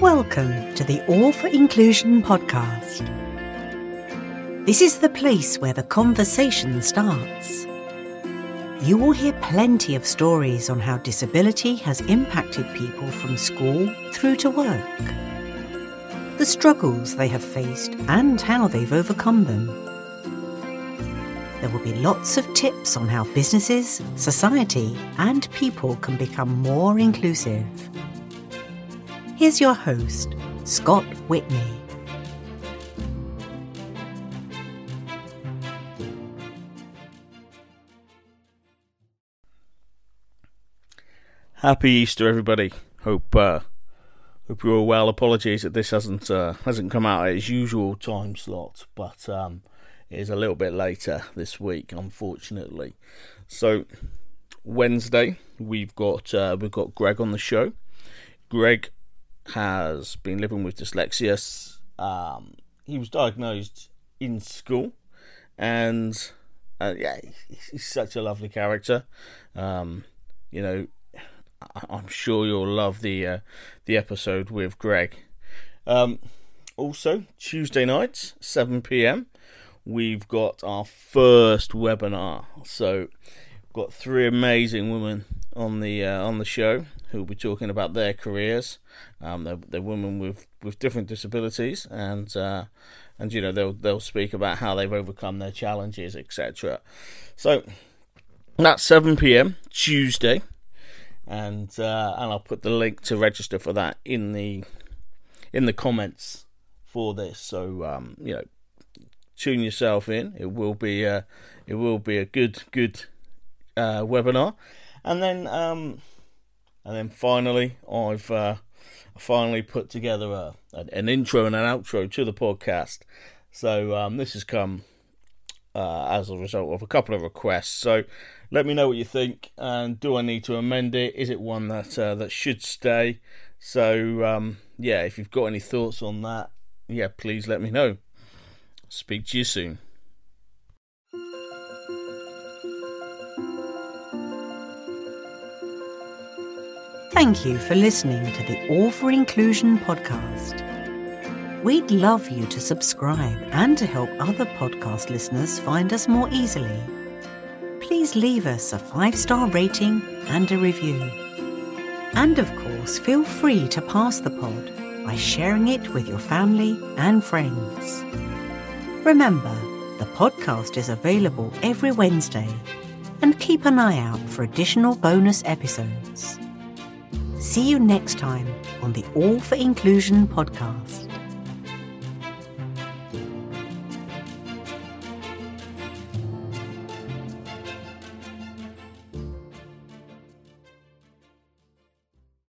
Welcome to the All for Inclusion podcast. This is the place where the conversation starts. You will hear plenty of stories on how disability has impacted people from school through to work, the struggles they have faced, and how they've overcome them. There will be lots of tips on how businesses, society, and people can become more inclusive. Here's your host, Scott Whitney. Happy Easter, everybody. Hope uh, hope you're all well. Apologies that this hasn't uh, hasn't come out at its usual time slot, but um, it is a little bit later this week, unfortunately. So Wednesday we've got uh, we've got Greg on the show. Greg has been living with dyslexia. Um, he was diagnosed in school, and uh, yeah, he's such a lovely character. Um, you know, I'm sure you'll love the uh, the episode with Greg. Um, also, Tuesday night, 7 p.m., we've got our first webinar. So, got three amazing women on the uh, on the show who will be talking about their careers. Um, they're, they're women with, with different disabilities, and uh, and you know they'll they'll speak about how they've overcome their challenges, etc. So that's 7 p.m. Tuesday and uh, and I'll put the link to register for that in the in the comments for this. So um, you know, tune yourself in. It will be a, it will be a good good uh, webinar, and then um, and then finally I've uh, finally put together a, an intro and an outro to the podcast. So um, this has come uh, as a result of a couple of requests. So let me know what you think, and do I need to amend it? Is it one that uh, that should stay? So um, yeah, if you've got any thoughts on that, yeah, please let me know. Speak to you soon. Thank you for listening to the All for Inclusion podcast. We'd love you to subscribe and to help other podcast listeners find us more easily. Please leave us a five star rating and a review. And of course, feel free to pass the pod by sharing it with your family and friends. Remember, the podcast is available every Wednesday, and keep an eye out for additional bonus episodes. See you next time on the All for Inclusion podcast.